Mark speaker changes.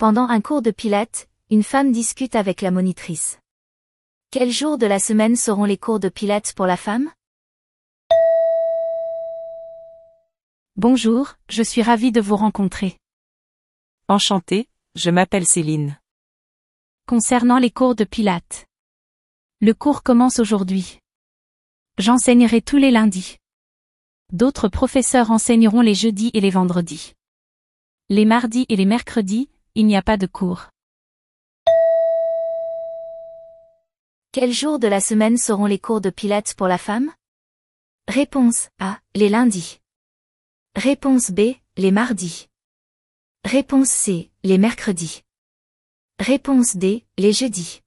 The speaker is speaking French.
Speaker 1: Pendant un cours de pilates, une femme discute avec la monitrice. Quel jour de la semaine seront les cours de pilates pour la femme?
Speaker 2: Bonjour, je suis ravie de vous rencontrer.
Speaker 3: Enchantée, je m'appelle Céline.
Speaker 2: Concernant les cours de pilates. Le cours commence aujourd'hui. J'enseignerai tous les lundis. D'autres professeurs enseigneront les jeudis et les vendredis. Les mardis et les mercredis, il n'y a pas de cours.
Speaker 1: Quel jour de la semaine seront les cours de pilates pour la femme? Réponse A. Les lundis. Réponse B. Les mardis. Réponse C. Les mercredis. Réponse D. Les jeudis.